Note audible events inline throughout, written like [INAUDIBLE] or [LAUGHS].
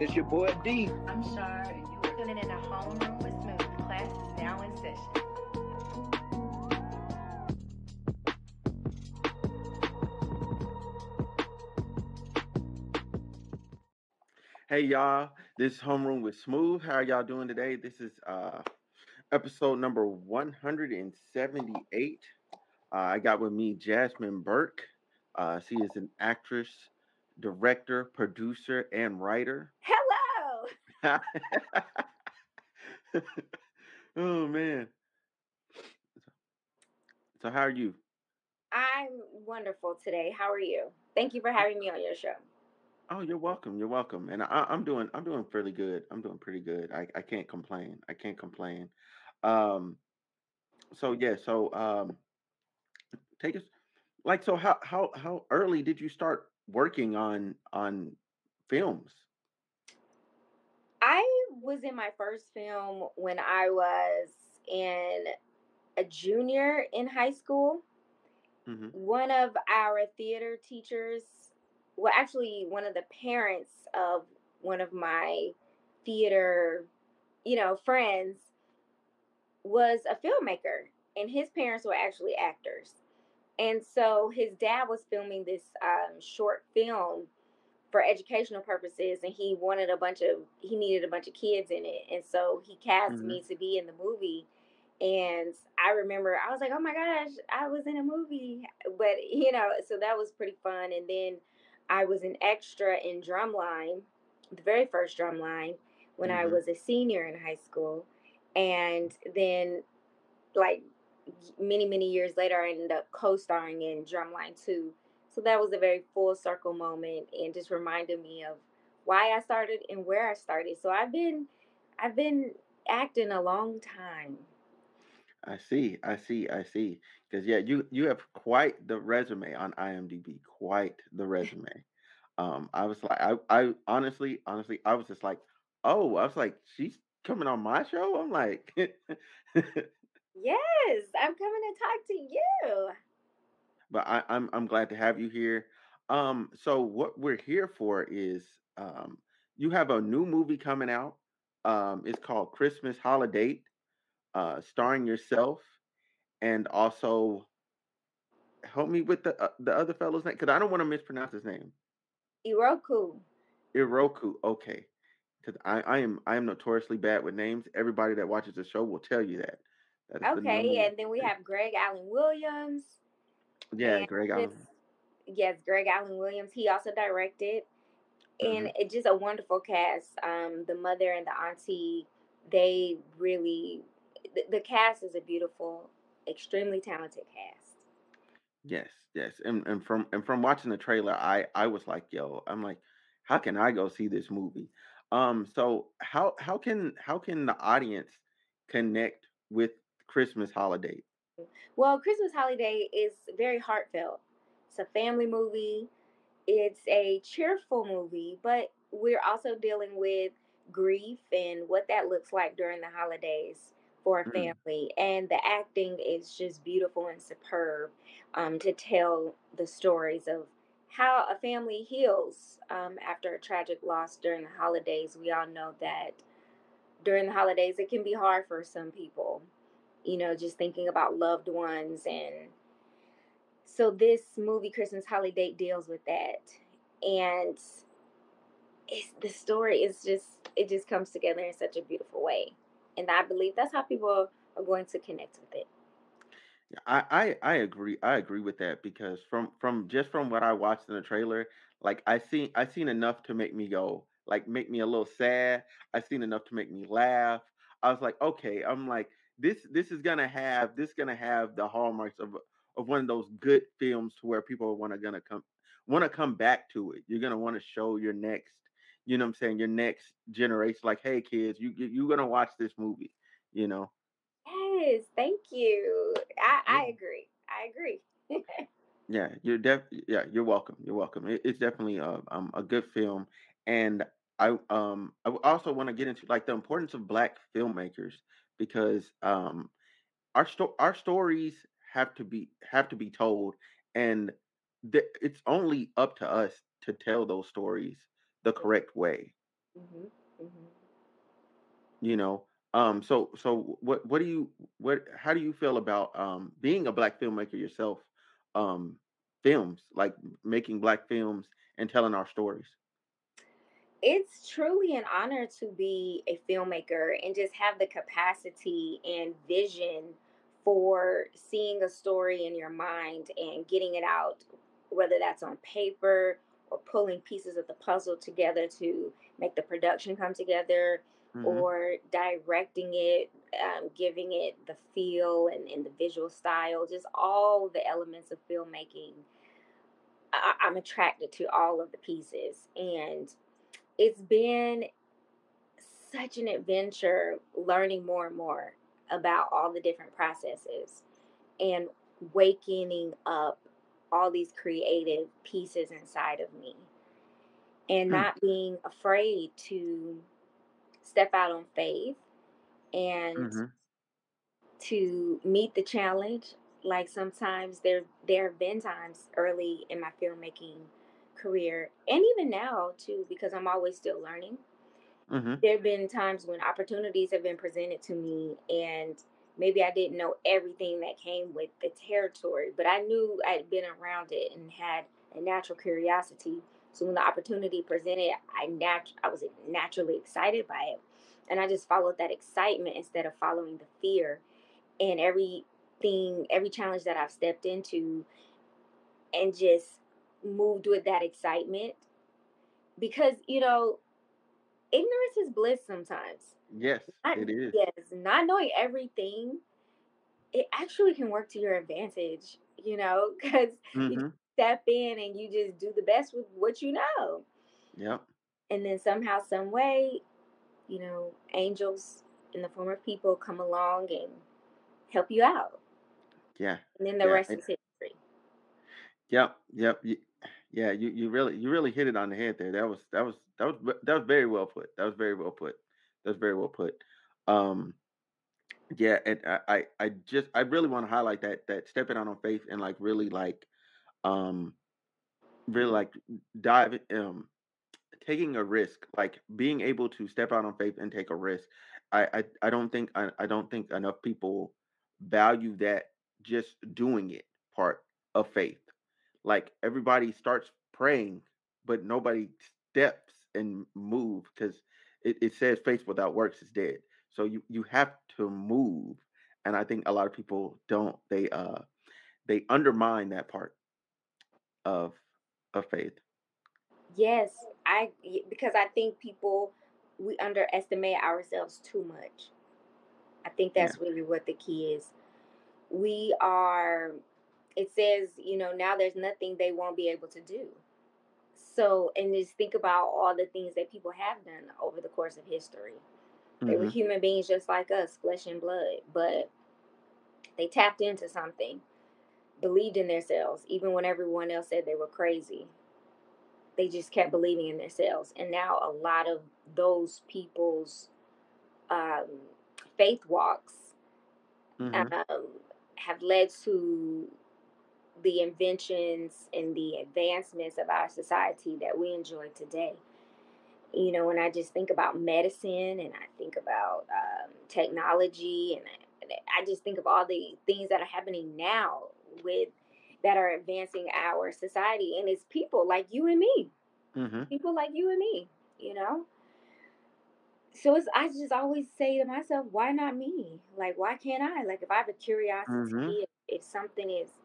It's your boy D. I'm Shar, and you are tuning in a homeroom with Smooth. Class is now in session. Hey y'all, this is Homeroom with Smooth. How are y'all doing today? This is uh episode number 178. Uh, I got with me Jasmine Burke. Uh, she is an actress, director, producer, and writer. Hello. [LAUGHS] oh man. So how are you? I'm wonderful today. How are you? Thank you for having me on your show. Oh, you're welcome. You're welcome. And I, I'm doing I'm doing fairly good. I'm doing pretty good. I, I can't complain. I can't complain. Um so yeah, so um take us like so how how how early did you start working on on films? I was in my first film when I was in a junior in high school. Mm-hmm. One of our theater teachers, well, actually, one of the parents of one of my theater, you know, friends was a filmmaker, and his parents were actually actors. And so his dad was filming this um, short film for educational purposes, and he wanted a bunch of he needed a bunch of kids in it, and so he cast Mm-hmm. me to be in the movie. And I remember I was like, "Oh my gosh, I was in a movie!" But you know, so that was pretty fun. And then I was an extra in Drumline, the very first Drumline, when I Mm-hmm. was a senior in high school, and then like many many years later, I ended up co-starring in Drumline Two. So that was a very full circle moment, and just reminded me of why I started and where I started. So I've been I've been acting a long time. I see, I see, I see. Because yeah, you you have quite the resume on IMDb, quite the [LAUGHS] resume. Um, I was like, I, I honestly, honestly, I was just like, oh, I was like, she's coming on my show. I'm like, [LAUGHS] Yes, I'm coming to talk to you. but I, I'm I'm glad to have you here. Um, so what we're here for is um, you have a new movie coming out. Um, it's called Christmas Holidate, uh, starring yourself and also help me with the uh, the other fellow's name because I don't want to mispronounce his name. Iroku. Iroku. Okay, because I, I am I am notoriously bad with names. Everybody that watches the show will tell you that. That is Okay, number- and then we have Greg Alan Williams. yeah, Greg Alan. Yes, Greg Alan Williams. He also directed, and Mm-hmm. it's just a wonderful cast. Um, the mother and the auntie, they really, the, the cast is a beautiful, extremely talented cast. Yes, yes, and and from and from watching the trailer, I I was like, yo, I'm like, how can I go see this movie? Um, so how how can how can the audience connect with Christmas Holidate? Well, Christmas Holidate is very heartfelt. It's a family movie. It's a cheerful movie, but we're also dealing with grief and what that looks like during the holidays for a Mm. family. And the acting is just beautiful and superb um, to tell the stories of how a family heals um, after a tragic loss during the holidays. We all know that during the holidays, it can be hard for some people you know, just thinking about loved ones. And so this movie, Christmas Holidate, deals with that. And it's, the story is just, it just comes together in such a beautiful way. And I believe that's how people are going to connect with it. I, I I agree. I agree with that because from from just from what I watched in the trailer, like I seen I seen enough to make me go like make me a little sad. I seen enough to make me laugh. I was like, okay, I'm like this this is gonna have this gonna have the hallmarks of of one of those good films to where people want to gonna come want to come back to it. You're gonna want to show your next, you know what I'm saying, your next generation like, hey kids, you you- you're gonna watch this movie, you know. Yes, thank you. I, I agree. I agree. [LAUGHS] Yeah, you're def yeah, you're welcome. You're welcome. It, it's definitely a um a good film, and I um I also want to get into like the importance of black filmmakers because um our sto- our stories have to be have to be told, and th- it's only up to us to tell those stories the correct way. Mhm. Mhm. You know, um, so so what what do you what how do you feel about um being a black filmmaker yourself? Um, films like making black films and telling our stories. It's truly an honor to be a filmmaker and just have the capacity and vision for seeing a story in your mind and getting it out, whether that's on paper or pulling pieces of the puzzle together to make the production come together hmm or directing it, um, giving it the feel and, and the visual style, just all the elements of filmmaking. I, I'm attracted to all of the pieces. And it's been such an adventure learning more and more about all the different processes and waking up all these creative pieces inside of me. And Hmm. not being afraid to step out on faith and hmm to meet the challenge. Like sometimes there there have been times early in my filmmaking career and even now too because I'm always still learning hmm there have been times when opportunities have been presented to me and maybe I didn't know everything that came with the territory, but I knew I'd been around it and had a natural curiosity. So when the opportunity presented, I nat- I was naturally excited by it. And I just followed that excitement instead of following the fear. And everything, every challenge that I've stepped into and just moved with that excitement because, you know, ignorance is bliss sometimes Yes, not it is. yes, not knowing everything, it actually can work to your advantage, you know, [LAUGHS] because you just hmm step in and you just do the best with what you know. Yep. And then somehow, some way, you know, angels in the form of people come along and help you out. Yeah. And then the Yeah. rest is history. Yep, yep. Yeah, you, you really you really hit it on the head there. That was that was that was that was very well put. That was very well put. That was very well put. Um yeah, and I I, I just I really want to highlight that that stepping out on faith and like really like um really like dive um taking a risk, like being able to step out on faith and take a risk. I I, I don't think I, I don't think enough people value that just doing it part of faith. Like everybody starts praying, but nobody steps and move because it, it says faith without works is dead. So you you have to move, and I think a lot of people don't. They uh they undermine that part of of faith. Yes, I because I think people we underestimate ourselves too much. I think Yeah. that's really what the key is. We are it says, you know, now there's nothing they won't be able to do. So, and just think about all the things that people have done over the course of history. They were hmm human beings just like us, flesh and blood, but they tapped into something, believed in themselves, even when everyone else said they were crazy. They just kept believing in themselves. And now a lot of those people's um, faith walks hmm um, have led to the inventions and the advancements of our society that we enjoy today. You know, when I just think about medicine and I think about um, technology and I, I just think of all the things that are happening now with that are advancing our society and it's people like you and me, hmm people like you and me, you know. So it's I just always say to myself, why not me? Like why can't I? Like if I have a curiosity, hmm if, if something is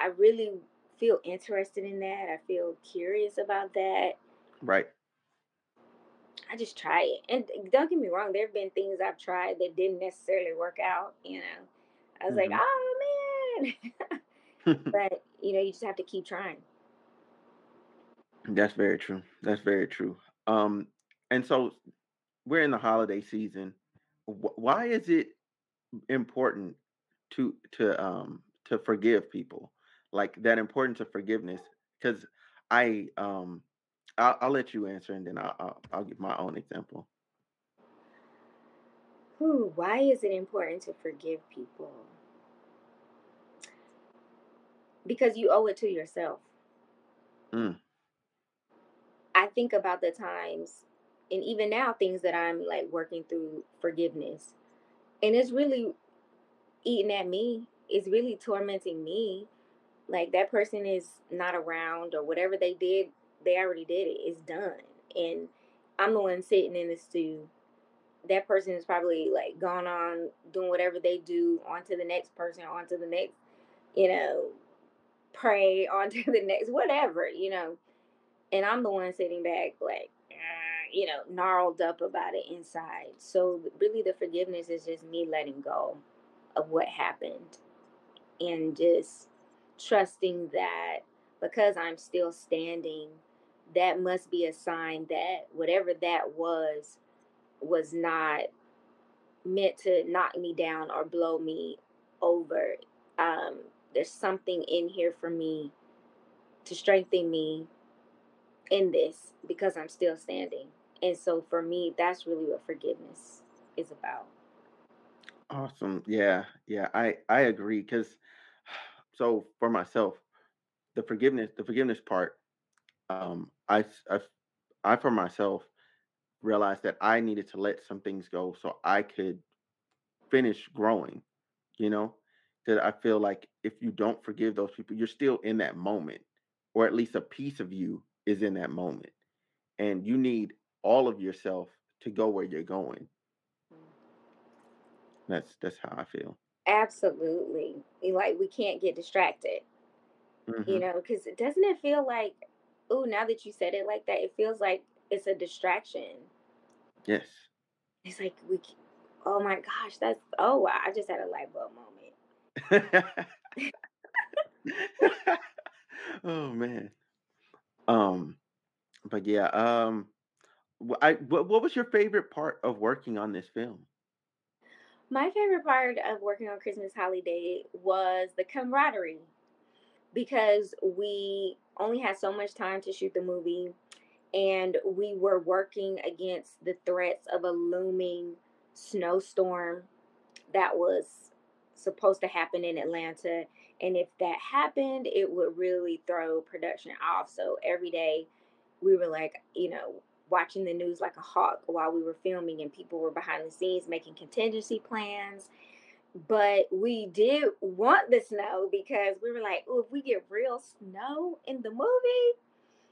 I really feel interested in that. I feel curious about that. Right. I just try it. And don't get me wrong, there have been things I've tried that didn't necessarily work out. You know, I was like, hmm oh man. [LAUGHS] [LAUGHS] but, you know, you just have to keep trying. That's very true. That's very true. Um, and so we're in the holiday season. Why is it important to to um to forgive people? Like that importance of forgiveness? Because I um I'll, I'll let you answer and then I'll, I'll I'll give my own example. Whew, why is it important to forgive people? Because you owe it to yourself. Mm, I think about the times and even now things that I'm like working through forgiveness. And it's really eating at me. It's really tormenting me. Like that person is not around or whatever they did, they already did it. It's done. And I'm the one sitting in the stew. That person is probably like gone on doing whatever they do, on to the next person, on to the next, you know, pray, [LAUGHS] on to the next, whatever, you know. And I'm the one sitting back like, uh, you know, gnarled up about it inside. So really the forgiveness is just me letting go of what happened and just trusting that because I'm still standing, that must be a sign that whatever that was was not meant to knock me down or blow me over. Um, there's something in here for me to strengthen me in this because I'm still standing. And so for me, that's really what forgiveness is about. Awesome. Yeah, yeah, I I agree because so for myself, the forgiveness the forgiveness part, um, I I I for myself realized that I needed to let some things go so I could finish growing. You know, that I feel like if you don't forgive those people, you're still in that moment, or at least a piece of you is in that moment, and you need all of yourself to go where you're going. That's that's how I feel. Absolutely. Like we can't get distracted, you hmm know, because doesn't it feel like, oh, now that you said it like that, it feels like it's a distraction. Yes. It's like we, oh my gosh, that's, oh, wow, I just had a light bulb moment. [LAUGHS] oh man. Um. But yeah. Um. I what, what was your favorite part of working on this film? My favorite part of working on Christmas Holidate was the camaraderie because we only had so much time to shoot the movie and we were working against the threats of a looming snowstorm that was supposed to happen in Atlanta. And if that happened, it would really throw production off. So every day we were like, you know, watching the news like a hawk while we were filming, and people were behind the scenes making contingency plans. But we did want the snow because we were like, oh, if we get real snow in the movie,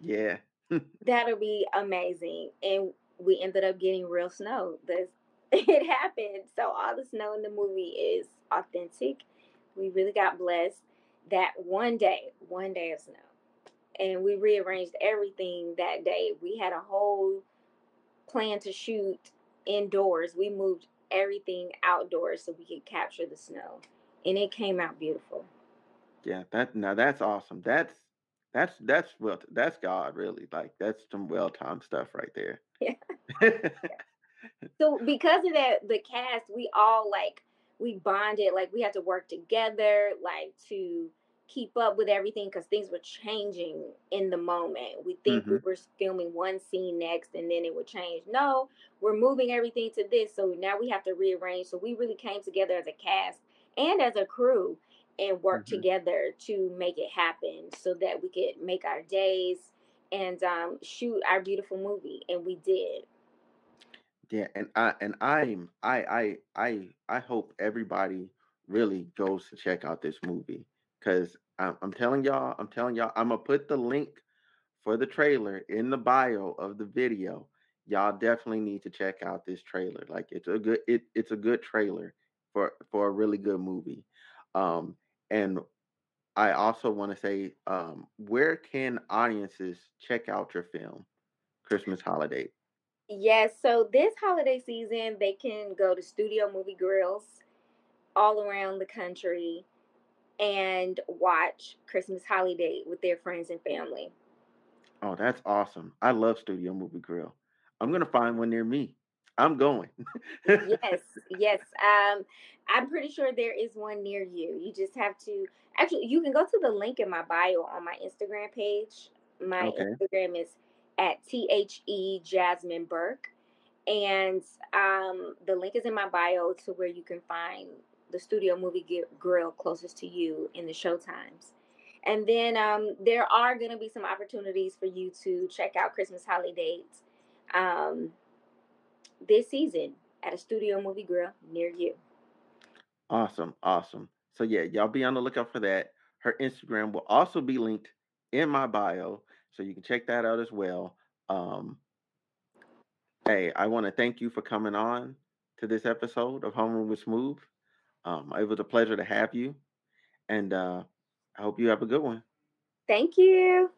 Yeah. [LAUGHS] that'll be amazing. And we ended up getting real snow. This [LAUGHS] it happened. So all the snow in the movie is authentic. We really got blessed that one day, one day of snow. And we rearranged everything that day. We had a whole plan to shoot indoors. We moved everything outdoors so we could capture the snow. And it came out beautiful. Yeah. That now that's awesome. That's that's that's well that's God really. Like that's some well timed stuff right there. [LAUGHS] Yeah. [LAUGHS] So because of that, the cast, we all like we bonded, like we had to work together, like to keep up with everything because things were changing in the moment. We think we hmm were filming one scene next and then it would change. No, we're moving everything to this. So now we have to rearrange. So we really came together as a cast and as a crew and worked hmm together to make it happen so that we could make our days and um, shoot our beautiful movie. And we did. Yeah, and I and I'm I I I I hope everybody really goes to check out this movie because I'm, I'm telling y'all, I'm telling y'all, I'm gonna put the link for the trailer in the bio of the video. Y'all definitely need to check out this trailer. Like it's a good it it's a good trailer for for a really good movie. Um, and I also want to say, um, where can audiences check out your film, Christmas Holidate? Yes, so this holiday season, they can go to studio movie grills all around the country and watch Christmas Holidate with their friends and family. Oh, that's awesome. I love Studio Movie Grill. I'm gonna find one near me. I'm going. Yes, [LAUGHS] yes. Um, I'm pretty sure there is one near you. You just have to actually, you can go to the link in my bio on my Instagram page. My Okay. Instagram is at T H E Jasmine Burke. And um, the link is in my bio to where you can find the studio movie Gr- grill closest to you in the show times. And then um, there are going to be some opportunities for you to check out Christmas holidays. Um, this season at a studio movie grill near you. Awesome, awesome. So yeah, y'all be on the lookout for that. Her Instagram will also be linked in my bio, so you can check that out as well. Um, hey, I want to thank you for coming on to this episode of Homeroom with Smooth. Um, it was a pleasure to have you, and uh, I hope you have a good one. Thank you.